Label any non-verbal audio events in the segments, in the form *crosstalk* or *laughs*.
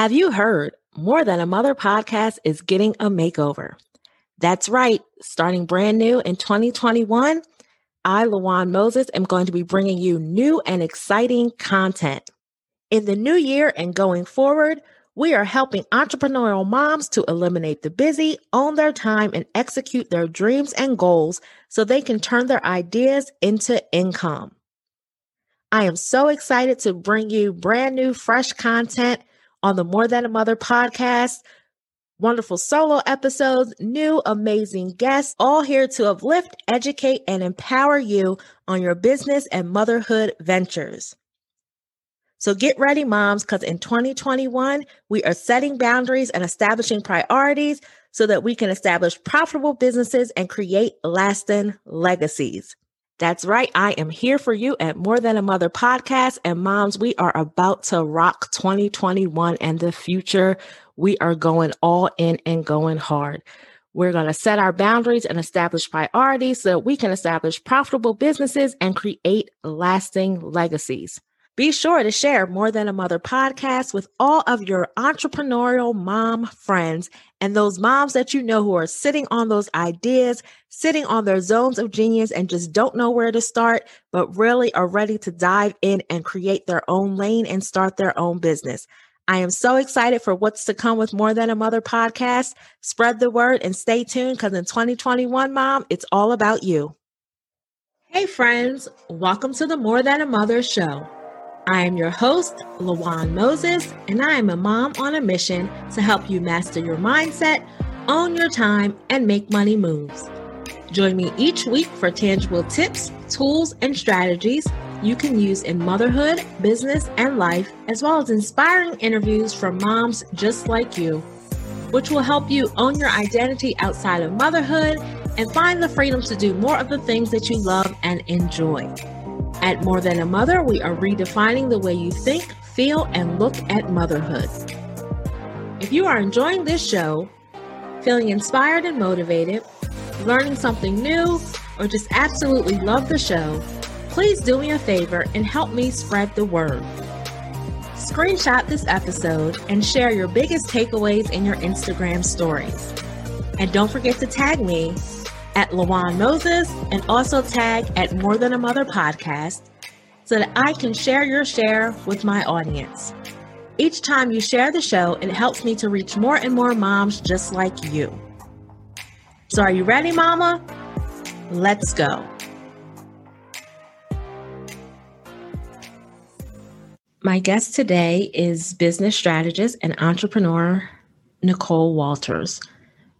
Have you heard More Than a Mother podcast is getting a makeover? That's right. Starting brand new in 2021, I, Lawan Moses, am going to be bringing you new and exciting content. In the new year and going forward, we are helping entrepreneurial moms to eliminate the busy, own their time, and execute their dreams and goals so they can turn their ideas into income. I am so excited to bring you brand new, fresh content on the More Than a Mother podcast. Wonderful solo episodes, new amazing guests, all here to uplift, educate, and empower you on your business and motherhood ventures. So get ready, moms, because in 2021, we are setting boundaries and establishing priorities so that we can establish profitable businesses and create lasting legacies. That's right. I am here for you at More Than a Mother podcast. And moms, we are about to rock 2021 and the future. We are going all in and going hard. We're going to set our boundaries and establish priorities so that we can establish profitable businesses and create lasting legacies. Be sure to share More Than a Mother podcast with all of your entrepreneurial mom friends and those moms that you know who are sitting on those ideas, sitting on their zones of genius and just don't know where to start, but really are ready to dive in and create their own lane and start their own business. I am so excited for what's to come with More Than a Mother podcast. Spread the word and stay tuned because in 2021, mom, it's all about you. Hey, friends, welcome to the More Than a Mother show. I am your host, Lawan Moses, and I am a mom on a mission to help you master your mindset, own your time, and make money moves. Join me each week for tangible tips, tools, and strategies you can use in motherhood, business, and life, as well as inspiring interviews from moms just like you, which will help you own your identity outside of motherhood and find the freedom to do more of the things that you love and enjoy. At More Than a Mother, we are redefining the way you think, feel, and look at motherhood. If you are enjoying this show, feeling inspired and motivated, learning something new, or just absolutely love the show, please do me a favor and help me spread the word. Screenshot this episode and share your biggest takeaways in your Instagram stories. And don't forget to tag me at Lawan Moses and also tag at More Than a Mother podcast so that I can share your share with my audience. Each time you share the show, it helps me to reach more and more moms just like you. So, are you ready, Mama? Let's go. My guest today is business strategist and entrepreneur Nicole Walters.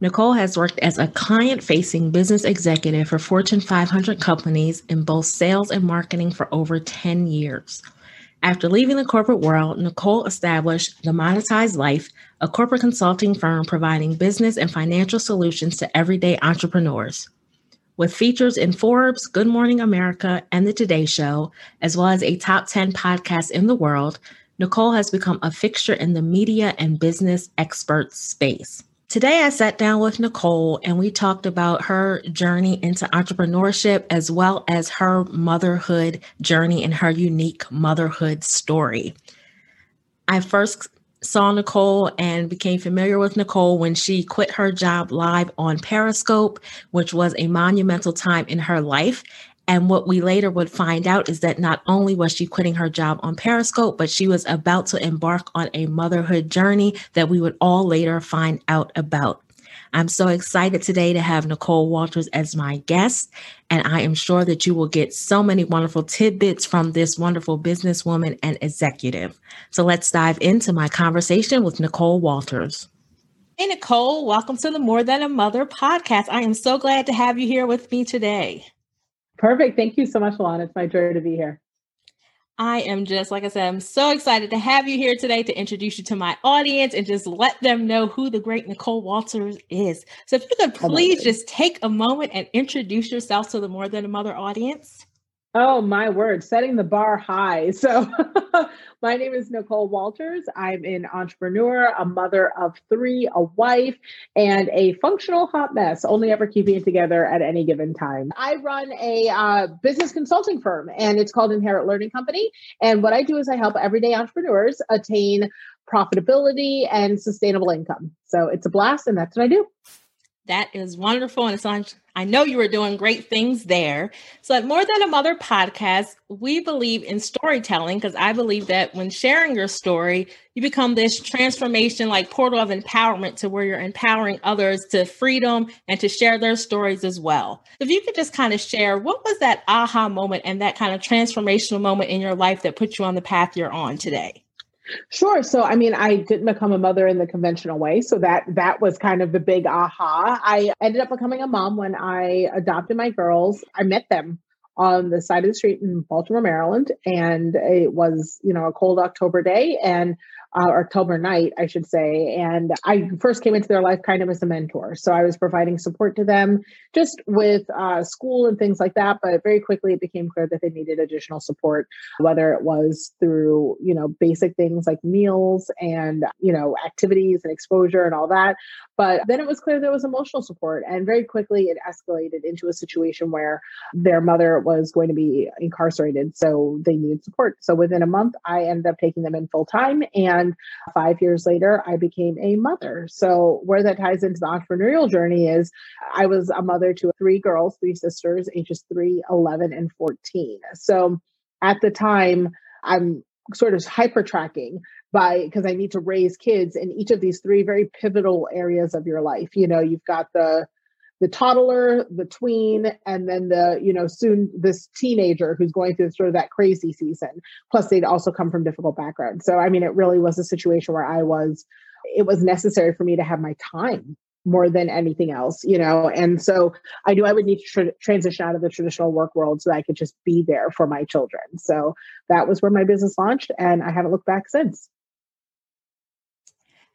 Nicole has worked as a client facing business executive for Fortune 500 companies in both sales and marketing for over 10 years. After leaving the corporate world, Nicole established The Monetized Life, a corporate consulting firm providing business and financial solutions to everyday entrepreneurs. With features in Forbes, Good Morning America, and The Today Show, as well as a top 10 podcast in the world, Nicole has become a fixture in the media and business expert space. Today, I sat down with Nicole and we talked about her journey into entrepreneurship as well as her motherhood journey and her unique motherhood story. I first saw Nicole and became familiar with Nicole when she quit her job live on Periscope, which was a monumental time in her life. And what we later would find out is that not only was she quitting her job on Periscope, but she was about to embark on a motherhood journey that we would all later find out about. I'm so excited today to have Nicole Walters as my guest, and I am sure that you will get so many wonderful tidbits from this wonderful businesswoman and executive. So let's dive into my conversation with Nicole Walters. Hey, Nicole, welcome to the More Than a Mother podcast. I am so glad to have you here with me today. Perfect. Thank you so much, Alana. It's my joy to be here. I am just, like I said, I'm so excited to have you here today to introduce you to my audience and just let them know who the great Nicole Walters is. So, if you could please just take a moment and introduce yourself to the More Than a Mother audience. Oh, my word, setting the bar high. *laughs* So, my name is Nicole Walters. I'm an entrepreneur, a mother of three, a wife, and a functional hot mess, only ever keeping it together at any given time. I run a uh, business consulting firm, and it's called Inherit Learning Company. And what I do is I help everyday entrepreneurs attain profitability and sustainable income. So, it's a blast, and that's what I do. That is wonderful. And on, I know you are doing great things there. So, at More Than a Mother podcast, we believe in storytelling because I believe that when sharing your story, you become this transformation like portal of empowerment to where you're empowering others to freedom and to share their stories as well. If you could just kind of share what was that aha moment and that kind of transformational moment in your life that put you on the path you're on today? Sure. So, I mean, I didn't become a mother in the conventional way. So that that was kind of the big aha. I ended up becoming a mom when I adopted my girls. I met them on the side of the street in Baltimore, Maryland, and it was, you know, a cold October day, and uh, October night, I should say. And I first came into their life kind of as a mentor. So I was providing support to them just with uh, school and things like that. But very quickly, it became clear that they needed additional support, whether it was through, you know, basic things like meals and, you know, activities and exposure and all that. But then it was clear there was emotional support. And very quickly, it escalated into a situation where their mother was going to be incarcerated. So they needed support. So within a month, I ended up taking them in full time. And and five years later, I became a mother. So, where that ties into the entrepreneurial journey is I was a mother to three girls, three sisters, ages 3, 11, and 14. So, at the time, I'm sort of hyper tracking by because I need to raise kids in each of these three very pivotal areas of your life. You know, you've got the the toddler, the tween, and then the, you know, soon this teenager who's going through sort of that crazy season. Plus, they'd also come from difficult backgrounds. So, I mean, it really was a situation where I was, it was necessary for me to have my time more than anything else, you know. And so I knew I would need to tra- transition out of the traditional work world so that I could just be there for my children. So that was where my business launched, and I haven't looked back since.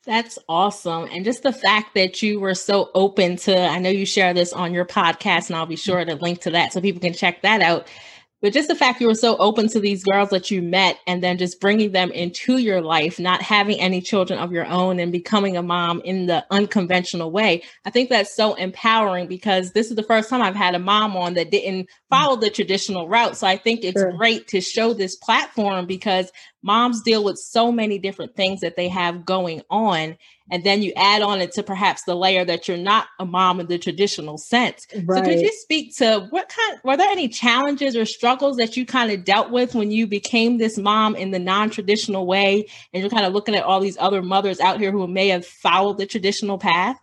That's awesome. And just the fact that you were so open to, I know you share this on your podcast, and I'll be sure to link to that so people can check that out. But just the fact you were so open to these girls that you met and then just bringing them into your life, not having any children of your own and becoming a mom in the unconventional way. I think that's so empowering because this is the first time I've had a mom on that didn't follow the traditional route. So I think it's sure. great to show this platform because moms deal with so many different things that they have going on and then you add on it to perhaps the layer that you're not a mom in the traditional sense right. so could you speak to what kind were there any challenges or struggles that you kind of dealt with when you became this mom in the non-traditional way and you're kind of looking at all these other mothers out here who may have followed the traditional path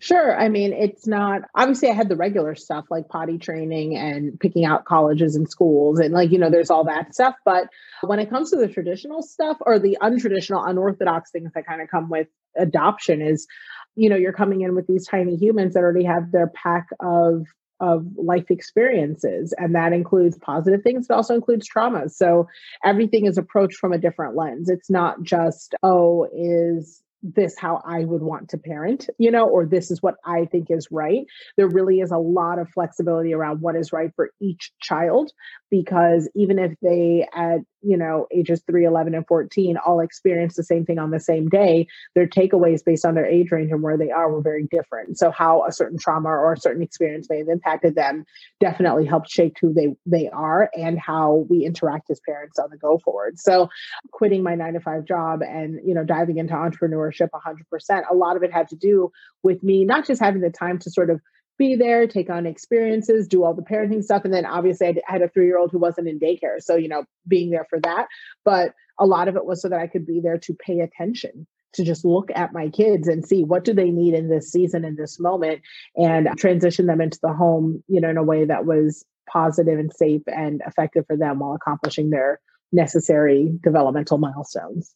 Sure. I mean, it's not obviously I had the regular stuff like potty training and picking out colleges and schools and like, you know, there's all that stuff. But when it comes to the traditional stuff or the untraditional, unorthodox things that kind of come with adoption is, you know, you're coming in with these tiny humans that already have their pack of of life experiences and that includes positive things but also includes trauma so everything is approached from a different lens it's not just oh is this how I would want to parent, you know, or this is what I think is right. There really is a lot of flexibility around what is right for each child because even if they at you know ages 3 11 and 14 all experience the same thing on the same day their takeaways based on their age range and where they are were very different so how a certain trauma or a certain experience may have impacted them definitely helped shape who they they are and how we interact as parents on the go forward so quitting my 9 to 5 job and you know diving into entrepreneurship 100% a lot of it had to do with me not just having the time to sort of be there, take on experiences, do all the parenting stuff. And then obviously I had a three year old who wasn't in daycare. So, you know, being there for that. But a lot of it was so that I could be there to pay attention to just look at my kids and see what do they need in this season in this moment and transition them into the home you know in a way that was positive and safe and effective for them while accomplishing their necessary developmental milestones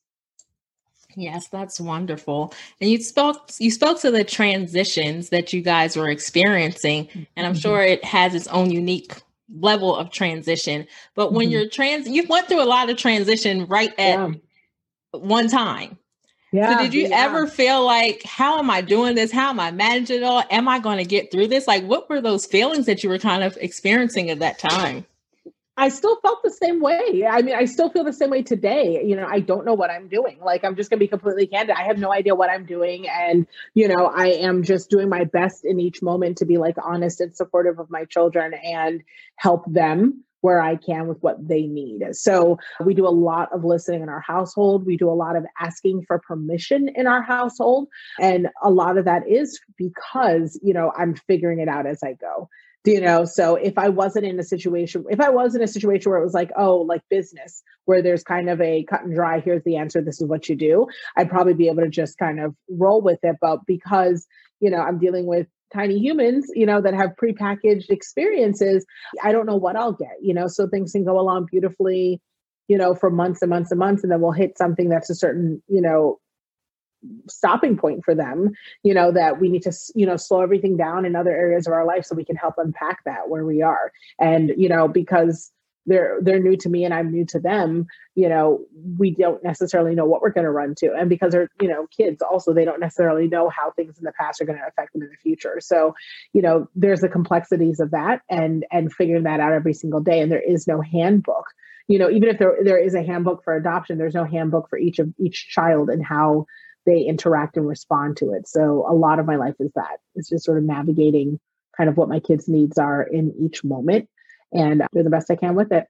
Yes, that's wonderful. And you spoke you spoke to the transitions that you guys were experiencing, and I'm mm-hmm. sure it has its own unique level of transition. But when mm-hmm. you're trans, you went through a lot of transition right at yeah. one time. Yeah. So did you yeah. ever feel like, how am I doing this? How am I managing it all? Am I going to get through this? Like, what were those feelings that you were kind of experiencing at that time? I still felt the same way. I mean, I still feel the same way today. You know, I don't know what I'm doing. Like, I'm just going to be completely candid. I have no idea what I'm doing. And, you know, I am just doing my best in each moment to be like honest and supportive of my children and help them where I can with what they need. So we do a lot of listening in our household. We do a lot of asking for permission in our household. And a lot of that is because, you know, I'm figuring it out as I go you know? So if i wasn't in a situation if i was in a situation where it was like oh like business where there's kind of a cut and dry here's the answer this is what you do i'd probably be able to just kind of roll with it. But because you know i'm dealing with tiny humans you know that have prepackaged experiences i don't know what i'll get you know? So things can go along beautifully you know for months and months and months and then we'll hit something that's a certain you know stopping point for them you know that we need to you know slow everything down in other areas of our life so we can help unpack that where we are and you know because they're they're new to me and I'm new to them, you know, we don't necessarily know what we're going to run to. And because they're, you know, kids also they don't necessarily know how things in the past are going to affect them in the future. So, you know, there's the complexities of that and and figuring that out every single day and there is no handbook. You know, even if there there is a handbook for adoption, there's no handbook for each of each child and how they interact and respond to it. So a lot of my life is that. It's just sort of navigating kind of what my kids' needs are in each moment and do the best I can with it.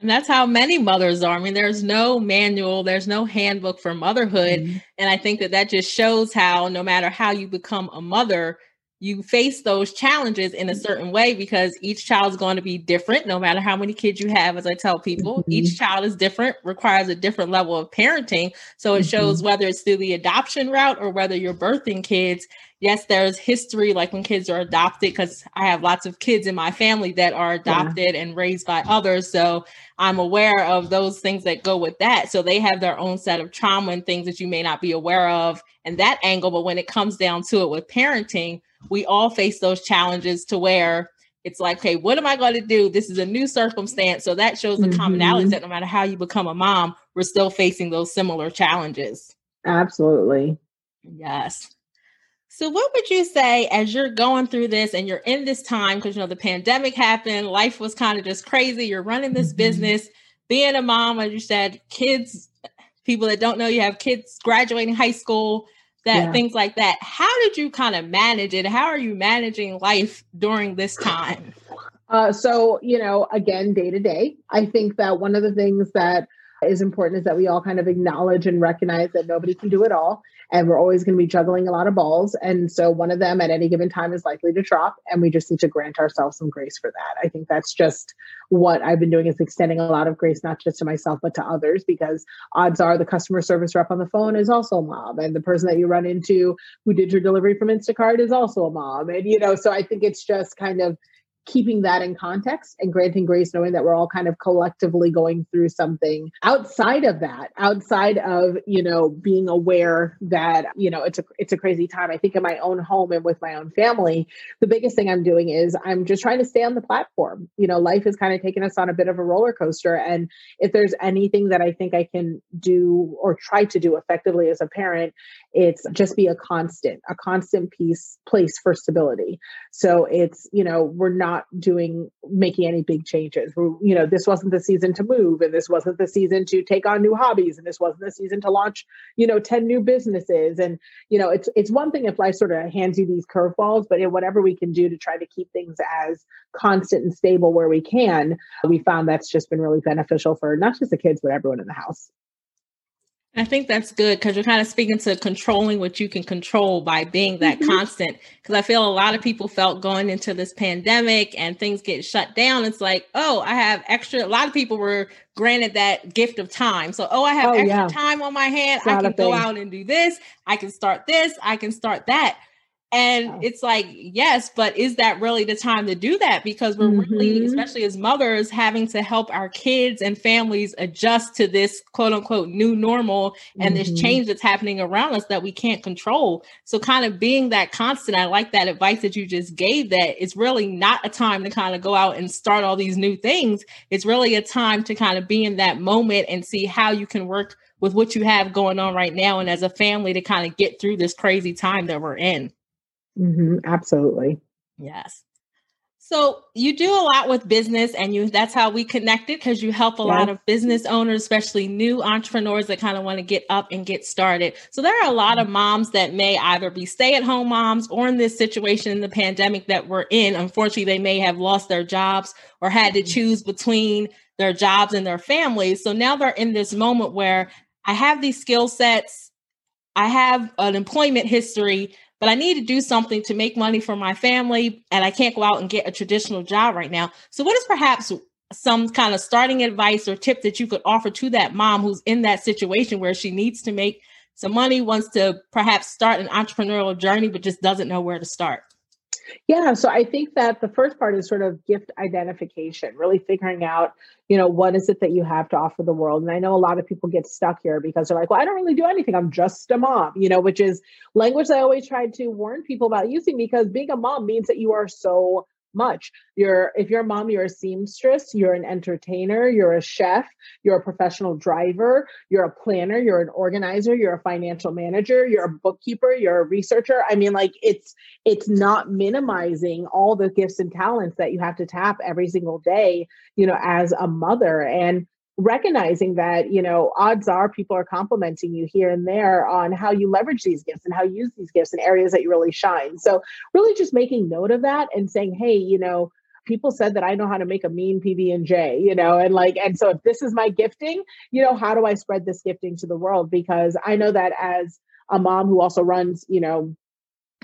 And that's how many mothers are. I mean, there's no manual, there's no handbook for motherhood. Mm-hmm. And I think that that just shows how no matter how you become a mother, you face those challenges in a certain way because each child is going to be different no matter how many kids you have as i tell people. Mm-hmm. each child is different requires a different level of parenting. So it mm-hmm. shows whether it's through the adoption route or whether you're birthing kids. Yes there's history like when kids are adopted because i have lots of kids in my family that are adopted yeah. and raised by others. So i'm aware of those things that go with that. So they have their own set of trauma and things that you may not be aware of and that angle. But when it comes down to it with parenting we all face those challenges to where it's like, okay, what am I going to do? This is a new circumstance. So that shows the mm-hmm. commonalities that no matter how you become a mom, we're still facing those similar challenges. Absolutely. Yes. So, what would you say as you're going through this and you're in this time? Because, you know, the pandemic happened, life was kind of just crazy. You're running this mm-hmm. business, being a mom, as you said, kids, people that don't know you have kids graduating high school, that yeah. things like that. How did you kind of manage it? How are you managing life during this time? Uh, so, you know, again, day to day, I think that one of the things that is important is that we all kind of acknowledge and recognize that nobody can do it all and we're always going to be juggling a lot of balls and so one of them at any given time is likely to drop and we just need to grant ourselves some grace for that. I think that's just what i've been doing is extending a lot of grace not just to myself but to others because odds are the customer service rep on the phone is also a mom and the person that you run into who did your delivery from instacart is also a mom and you know so i think it's just kind of keeping that in context and granting grace, knowing that we're all kind of collectively going through something outside of that, outside of, you know, being aware that, you know, it's a it's a crazy time. I think in my own home and with my own family, the biggest thing I'm doing is I'm just trying to stay on the platform. You know, life has kind of taken us on a bit of a roller coaster. And if there's anything that I think I can do or try to do effectively as a parent, it's just be a constant, a constant piece place for stability. So it's, you know, we're not doing making any big changes. We're, you know, this wasn't the season to move, and this wasn't the season to take on new hobbies, and this wasn't the season to launch, you know, ten new businesses. And you know, it's it's one thing if life sort of hands you these curveballs, but in whatever we can do to try to keep things as constant and stable where we can, we found that's just been really beneficial for not just the kids but everyone in the house. I think that's good because you're kind of speaking to controlling what you can control by being that mm-hmm. constant. Because I feel a lot of people felt going into this pandemic and things get shut down. It's like, oh, I have extra. A lot of people were granted that gift of time. So, oh, I have oh, extra yeah. time on my hand. I can go out and do this. I can start this. I can start that. And it's like, yes, but is that really the time to do that? Because we're mm-hmm. really, especially as mothers, having to help our kids and families adjust to this quote unquote new normal and mm-hmm. this change that's happening around us that we can't control. So, kind of being that constant, I like that advice that you just gave that it's really not a time to kind of go out and start all these new things. It's really a time to kind of be in that moment and see how you can work with what you have going on right now and as a family to kind of get through this crazy time that we're in. Mm-hmm, absolutely. Yes. So you do a lot with business and you that's how we connected because you help a yes. lot of business owners, especially new entrepreneurs that kind of want to get up and get started. So there are a lot of moms that may either be stay-at-home moms or in this situation in the pandemic that we're in. Unfortunately, they may have lost their jobs or had to mm-hmm. choose between their jobs and their families. So now they're in this moment where I have these skill sets, I have an employment history, but I need to do something to make money for my family and I can't go out and get a traditional job right now. So, what is perhaps some kind of starting advice or tip that you could offer to that mom who's in that situation where she needs to make some money, wants to perhaps start an entrepreneurial journey, but just doesn't know where to start? Yeah, so I think that the first part is sort of gift identification, really figuring out, you know, what is it that you have to offer the world. And I know a lot of people get stuck here because they're like, well, I don't really do anything. I'm just a mom, you know, which is language I always try to warn people about using because being a mom means that you are so much. You're if you're a mom, you're a seamstress, you're an entertainer, you're a chef, you're a professional driver, you're a planner, you're an organizer, you're a financial manager, you're a bookkeeper, you're a researcher. I mean, like it's it's not minimizing all the gifts and talents that you have to tap every single day, you know, as a mother. And recognizing that you know odds are people are complimenting you here and there on how you leverage these gifts and how you use these gifts in areas that you really shine. So really just making note of that and saying hey you know people said that i know how to make a mean pb and j you know and like and so if this is my gifting you know how do i spread this gifting to the world? Because i know that as a mom who also runs you know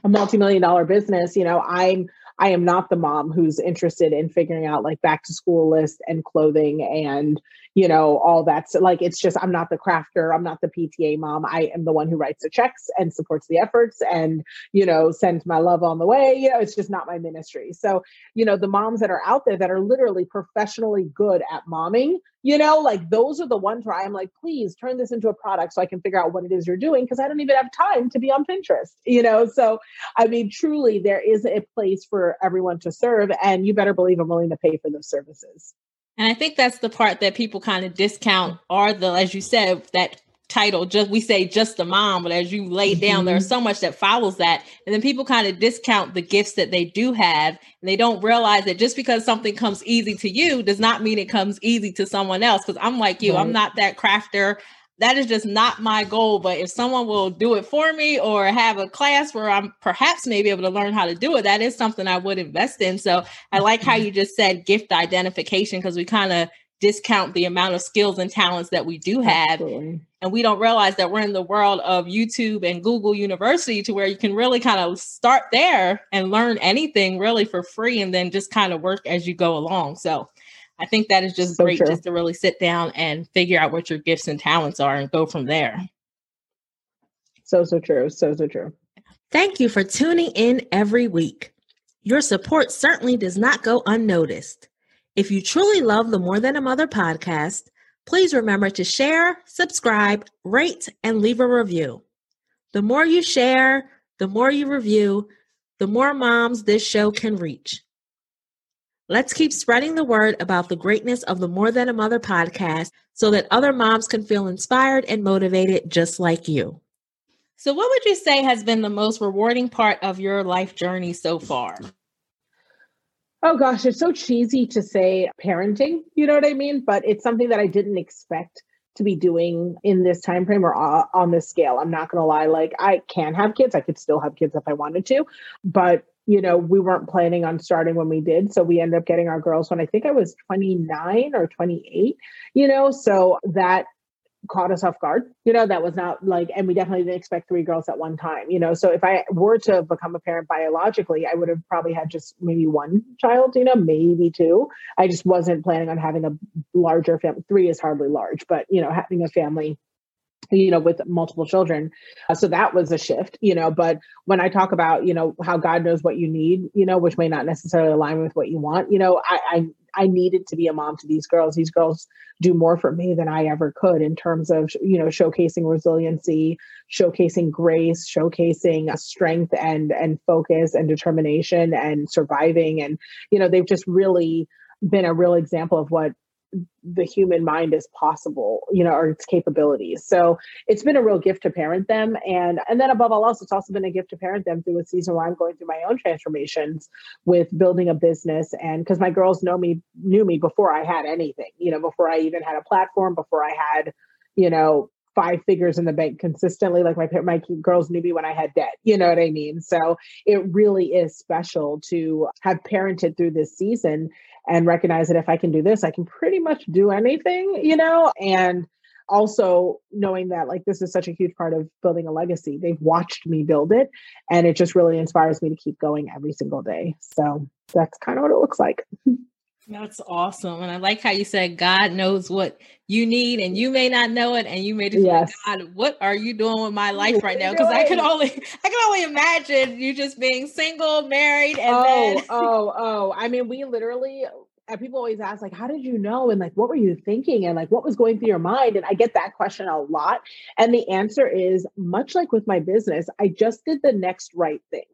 a multi-million dollar business you know i'm I am not the mom who's interested in figuring out like back to school list and clothing and you know all that's like it's just I'm not the crafter, I'm not the PTA mom. I am the one who writes the checks and supports the efforts and you know sends my love on the way. You know, it's just not my ministry. So, you know, the moms that are out there that are literally professionally good at momming, you know, like those are the ones where I'm like, please turn this into a product so I can figure out what it is you're doing because I don't even have time to be on Pinterest, you know. So, I mean, truly, there is a place for everyone to serve, and you better believe I'm willing to pay for those services. And I think that's the part that people kind of discount are the, as you said, that title just we say just a mom but as you laid down mm-hmm. there's so much that follows that and then people kind of discount the gifts that they do have and they don't realize that just because something comes easy to you does not mean it comes easy to someone else because i'm like you right. i'm not that crafter that is just not my goal. But if someone will do it for me or have a class where I'm perhaps maybe able to learn how to do it, that is something I would invest in. So I like how mm-hmm. you just said gift identification because we kind of discount the amount of skills and talents that we do have. Absolutely. And we don't realize that we're in the world of YouTube and Google University to where you can really kind of start there and learn anything really for free and then just kind of work as you go along. So I think that is just so great true. just to really sit down and figure out what your gifts and talents are and go from there. So, so true. So, so true. Thank you for tuning in every week. Your support certainly does not go unnoticed. If you truly love the More Than a Mother podcast, please remember to share, subscribe, rate, and leave a review. The more you share, the more you review, the more moms this show can reach. Let's keep spreading the word about the greatness of the More Than a Mother podcast so that other moms can feel inspired and motivated just like you. So, what would you say has been the most rewarding part of your life journey so far? Oh gosh, it's so cheesy to say parenting, you know what I mean? But it's something that I didn't expect to be doing in this time frame or on this scale. I'm not going to lie, like I can have kids, I could still have kids if I wanted to, but you know, we weren't planning on starting when we did. So we ended up getting our girls when I think I was 29 or 28, you know, so that caught us off guard. You know, that was not like, and we definitely didn't expect three girls at one time, you know. So if I were to become a parent biologically, I would have probably had just maybe one child, you know, maybe two. I just wasn't planning on having a larger family. Three is hardly large, but, you know, having a family you know with multiple children. Uh, so that was a shift you know but when i talk about you know how god knows what you need you know which may not necessarily align with what you want you know i i, I needed to be a mom to these girls. These girls do more for me than i ever could in terms of you know showcasing resiliency showcasing grace showcasing strength and and focus and determination and surviving. And you know they've just really been a real example of what the human mind is possible, you know, or its capabilities. So it's been a real gift to parent them. And and then above all else, it's also been a gift to parent them through a season where I'm going through my own transformations with building a business. And because my girls know me, knew me before I had anything, you know, before I even had a platform, before I had, you know, five figures in the bank consistently like my my girls knew me when i had debt you know what i mean? So it really is special to have parented through this season and recognize that if i can do this i can pretty much do anything you know? And also knowing that like this is such a huge part of building a legacy. They've watched me build it and it just really inspires me to keep going every single day. So that's kind of what it looks like *laughs* That's awesome. And I like how you said God knows what you need and you may not know it. And you may just yes. like, God, what are you doing with my life right now? Because I can only I can only imagine you just being single, married, and oh, then oh, oh. I mean, we literally and people always ask like how did you know and like what were you thinking and like what was going through your mind and i get that question a lot and the answer is much like with my business i just did the next right thing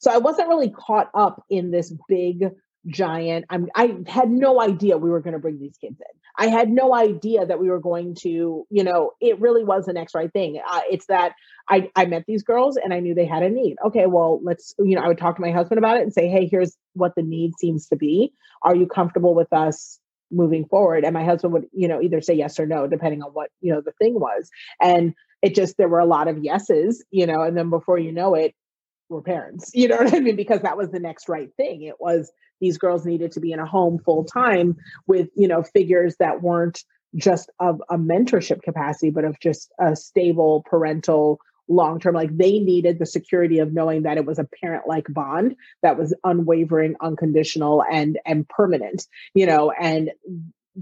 so i wasn't really caught up in this big giant. I'm, I had no idea we were going to bring these kids in. I had no idea that we were going to, you know, it really was the next right thing. Uh, it's that I, I met these girls and I knew they had a need. Okay, well, let's, you know, I would talk to my husband about it and say, hey, here's what the need seems to be. Are you comfortable with us moving forward? And my husband would, you know, either say yes or no, depending on what, you know, the thing was. And it just, there were a lot of yeses, you know, and then before you know it, we're parents. You know *laughs* what I mean? Because that was the next right thing. It was these girls needed to be in a home full time with you know figures that weren't just of a mentorship capacity but of just a stable parental long term like they needed the security of knowing that it was a parent like bond that was unwavering unconditional and and permanent you know and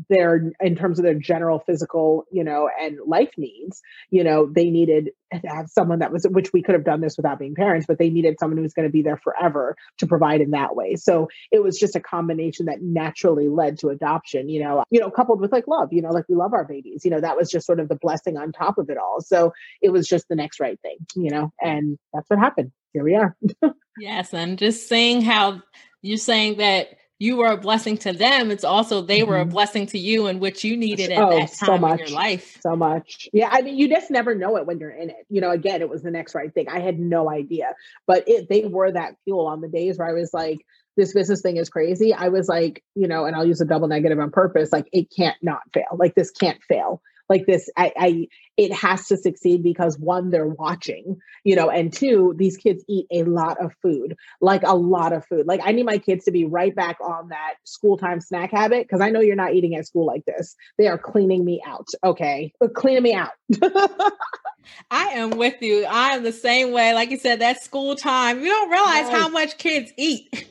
their in terms of their general physical you know and life needs you know they needed to have someone that was which we could have done this without being parents but they needed someone who was going to be there forever to provide in that way. So it was just a combination that naturally led to adoption you know you know coupled with like love you know like we love our babies you know that was just sort of the blessing on top of it all. So it was just the next right thing you know and that's what happened. Here we are. *laughs* Yes and just saying how you're saying that you were a blessing to them. It's also they mm-hmm. were a mm-hmm. blessing to you and what you needed at oh, that time so much, in your life. So much. Yeah i mean you just never know it when you're in it. You know again it was the next right thing. I had no idea. But it they were that fuel on the days where i was like this business thing is crazy. I was like you know and i'll use a double negative on purpose like it can't not fail. Like this can't fail like this I, I it has to succeed because one they're watching you know and two these kids eat a lot of food like a lot of food like i need my kids to be right back on that school time snack habit because i know you're not eating at school like this they are cleaning me out okay uh, cleaning me out *laughs* I am with you. I am the same way. Like you said, that school time, you don't realize how much kids eat.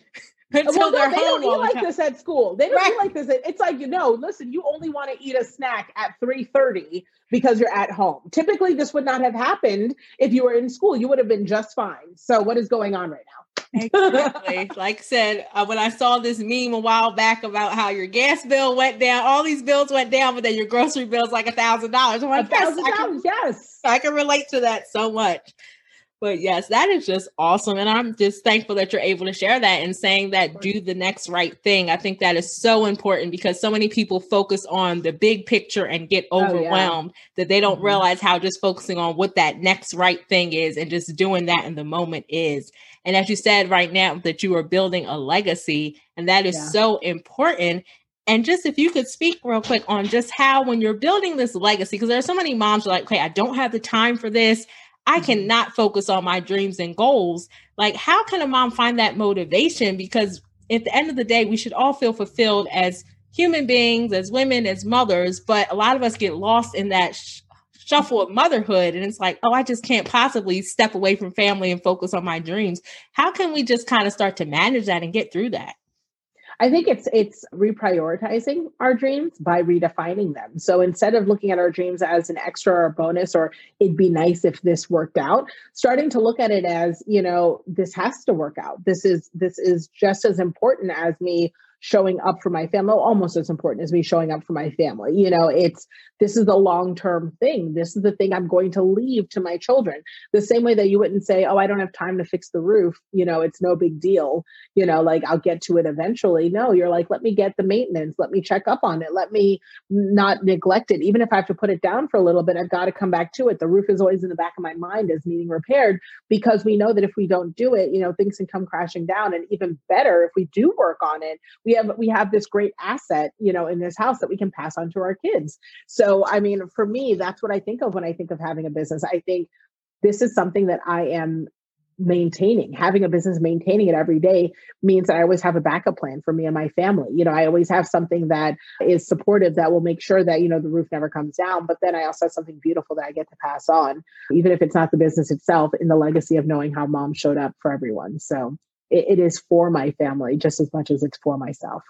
*laughs* until well, no, they don't eat like this at school. They don't right. eat like this. It's like you know, listen, you only want to eat a snack at three thirty because you're at home. Typically, this would not have happened if you were in school. You would have been just fine. So, what is going on right now? exactly. *laughs* like I said, uh, when I saw this meme a while back about how your gas bill went down, all these bills went down, but then your grocery bill's like a thousand dollars. A thousand dollars, yes. I can relate to that so much. But yes, that is just awesome. And I'm just thankful that you're able to share that and saying that do the next right thing. I think that is so important because so many people focus on the big picture and get overwhelmed oh, yeah. that they don't mm-hmm. realize how just focusing on what that next right thing is and just doing that in the moment is. And as you said right now, that you are building a legacy, and that is yeah. so important. And just if you could speak real quick on just how, when you're building this legacy, because there are so many moms are like, okay, I don't have the time for this. I mm-hmm. cannot focus on my dreams and goals. Like, how can a mom find that motivation? Because at the end of the day, we should all feel fulfilled as human beings, as women, as mothers. But a lot of us get lost in that sh- shuffle of motherhood. And it's like, oh, I just can't possibly step away from family and focus on my dreams. How can we just kind of start to manage that and get through that? I think it's it's reprioritizing our dreams by redefining them. So instead of looking at our dreams as an extra or bonus or it'd be nice if this worked out, starting to look at it as, you know, this has to work out. This is this is just as important as me showing up for my family almost as important as me showing up for my family. You know it's this is a long term thing. This is the thing i'm going to leave to my children. The same way that you wouldn't say oh i don't have time to fix the roof you know it's no big deal. You know like i'll get to it eventually. No you're like let me get the maintenance. Let me check up on it. Let me not neglect it. Even if i have to put it down for a little bit i've got to come back to it. The roof is always in the back of my mind as needing repaired because we know that if we don't do it you know things can come crashing down. And even better if we do work on it we have we have this great asset you know in this house that we can pass on to our kids. So i mean for me that's what i think of when i think of having a business. I think this is something that i am maintaining. Having a business maintaining it every day means that i always have a backup plan for me and my family. You know i always have something that is supportive that will make sure that you know the roof never comes down but then i also have something beautiful that i get to pass on even if it's not the business itself in the legacy of knowing how mom showed up for everyone. So it, it is for my family just as much as it's for myself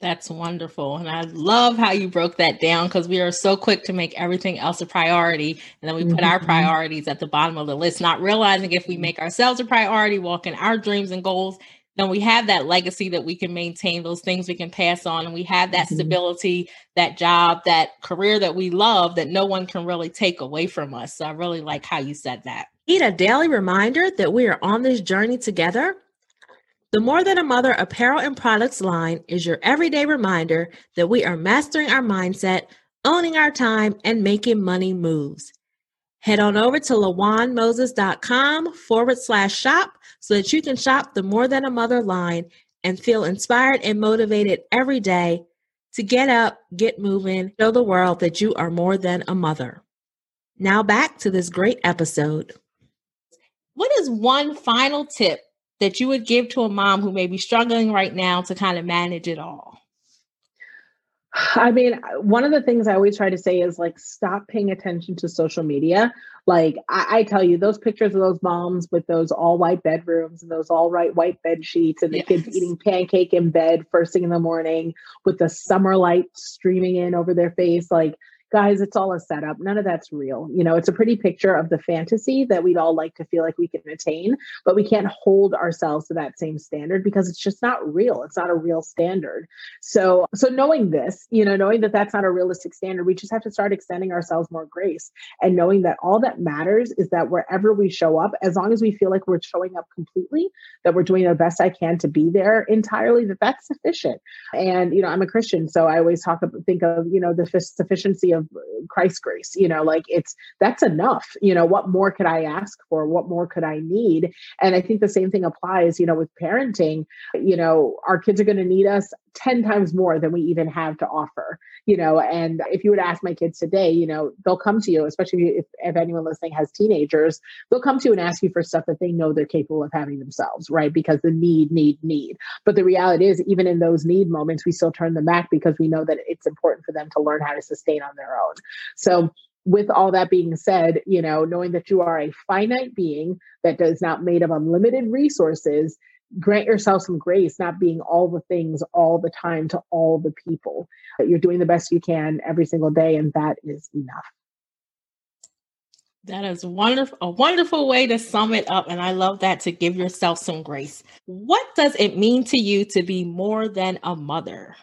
that's wonderful. And I love how you broke that down because we are so quick to make everything else a priority. And then we put mm-hmm. our priorities at the bottom of the list, not realizing if we make ourselves a priority, walk in our dreams and goals, then we have that legacy that we can maintain, those things we can pass on. And we have that mm-hmm. stability, that job, that career that we love that no one can really take away from us. So I really like how you said that. Need a daily reminder that we are on this journey together the More Than a Mother apparel and products line is your everyday reminder that we are mastering our mindset, owning our time, and making money moves. Head on over to lawanmoses.com forward slash shop so that you can shop the More Than a Mother line and feel inspired and motivated every day to get up, get moving, show the world that you are more than a mother. Now back to this great episode. What is one final tip that you would give to a mom who may be struggling right now to kind of manage it all? I mean, one of the things I always try to say is like, stop paying attention to social media. Like, I, I tell you, those pictures of those moms with those all white bedrooms and those all right white bed sheets, and the yes. kids eating pancake in bed first thing in the morning with the summer light streaming in over their face. Like, guys, it's all a setup. None of that's real. You know, it's a pretty picture of the fantasy that we'd all like to feel like we can attain, but we can't hold ourselves to that same standard because it's just not real. It's not a real standard. So, so knowing this, you know, knowing that that's not a realistic standard, we just have to start extending ourselves more grace and knowing that all that matters is that wherever we show up, as long as we feel like we're showing up completely, that we're doing the best I can to be there entirely, that that's sufficient. And, you know, I'm a Christian, so I always talk about, think of, you know, the sufficiency of Christ's grace. You know, like it's that's enough. You know, what more could I ask for? What more could I need? And I think the same thing applies, you know, with parenting. You know, our kids are going to need us 10 times more than we even have to offer you know and if you would ask my kids today you know they'll come to you especially if, if anyone listening has teenagers they'll come to you and ask you for stuff that they know they're capable of having themselves right? Because the need need need. But the reality is even in those need moments we still turn them back because we know that it's important for them to learn how to sustain on their own. So with all that being said, you know, knowing that you are a finite being that is not made of unlimited resources, grant yourself some grace, not being all the things all the time to all the people. You're doing the best you can every single day, and that is enough. That is wonderful, a wonderful way to sum it up. And I love that to give yourself some grace. What does it mean to you to be more than a mother?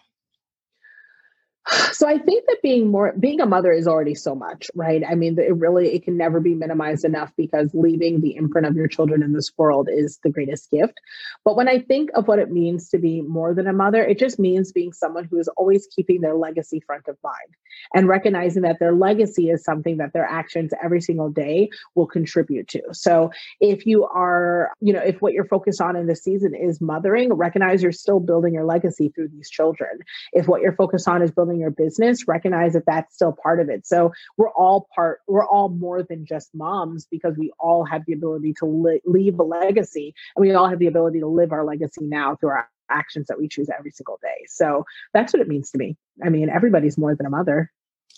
So i think that being more being a mother is already so much right? I mean it really it can never be minimized enough because leaving the imprint of your children in this world is the greatest gift. But when i think of what it means to be more than a mother it just means being someone who is always keeping their legacy front of mind and recognizing that their legacy is something that their actions every single day will contribute to. So if you are you know if what you're focused on in this season is mothering recognize you're still building your legacy through these children. If what you're focused on is building your business, recognize that that's still part of it. So we're all part, we're all more than just moms because we all have the ability to li- leave a legacy and we all have the ability to live our legacy now through our actions that we choose every single day. So that's what it means to me. I mean, everybody's more than a mother.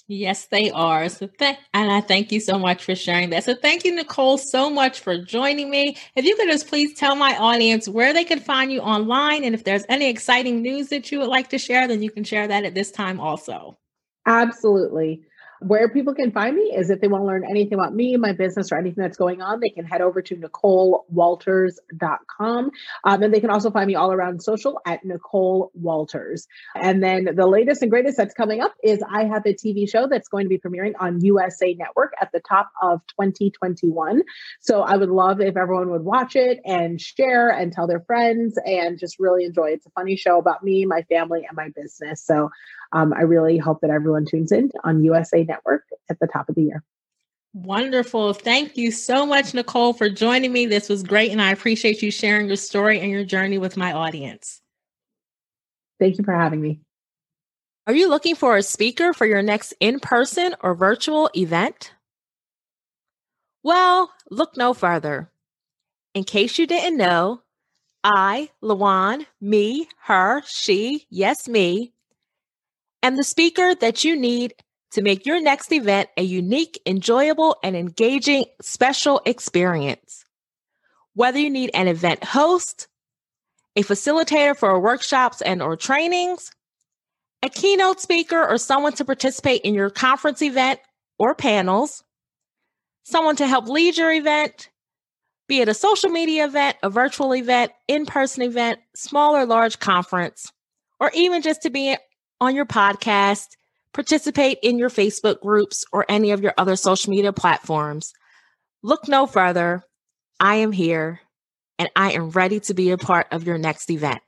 Yes, they are. So th- and I thank you so much for sharing that. So thank you, Nicole, so much for joining me. If you could just please tell my audience where they can find you online and if there's any exciting news that you would like to share, then you can share that at this time also. Absolutely. Where people can find me is if they want to learn anything about me, my business, or anything that's going on, they can head over to NicoleWalters.com. Um, and they can also find me all around social at Nicole Walters. And then the latest and greatest that's coming up is I have a TV show that's going to be premiering on USA Network at the top of 2021. So I would love if everyone would watch it and share and tell their friends and just really enjoy. It's a funny show about me, my family, and my business. So um, I really hope that everyone tunes in on USA Network at the top of the year. Wonderful. Thank you so much, Nicole, for joining me. This was great, and I appreciate you sharing your story and your journey with my audience. Thank you for having me. Are you looking for a speaker for your next in person or virtual event? Well, look no further. In case you didn't know, I, Lawan, me, her, she, yes, me, and the speaker that you need to make your next event a unique, enjoyable, and engaging special experience. Whether you need an event host, a facilitator for workshops and or trainings, a keynote speaker or someone to participate in your conference event or panels, someone to help lead your event, be it a social media event, a virtual event, in-person event, small or large conference, or even just to be on your podcast, participate in your Facebook groups or any of your other social media platforms, look no further. I am here and I am ready to be a part of your next event.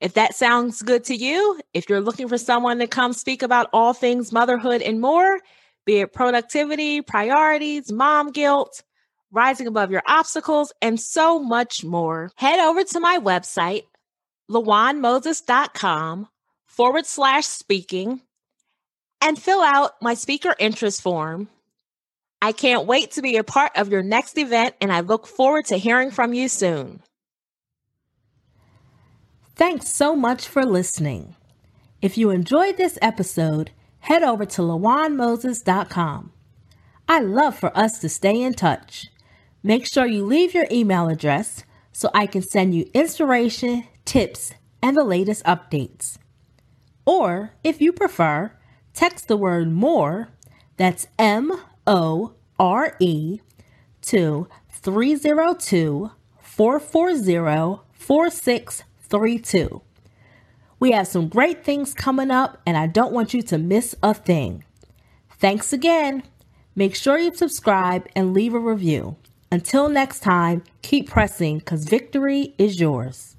If that sounds good to you, if you're looking for someone to come speak about all things motherhood and more, be it productivity, priorities, mom guilt, rising above your obstacles, and so much more, head over to my website, lawanmoses.com forward slash speaking and fill out my speaker interest form. I can't wait to be a part of your next event and I look forward to hearing from you soon. Thanks so much for listening. If you enjoyed this episode, head over to lawanmoses.com. I love for us to stay in touch. Make sure you leave your email address so I can send you inspiration, tips, and the latest updates. Or, if you prefer, text the word more, that's M O R E, to 302 440 4632. We have some great things coming up, and I don't want you to miss a thing. Thanks again. Make sure you subscribe and leave a review. Until next time, keep pressing because victory is yours.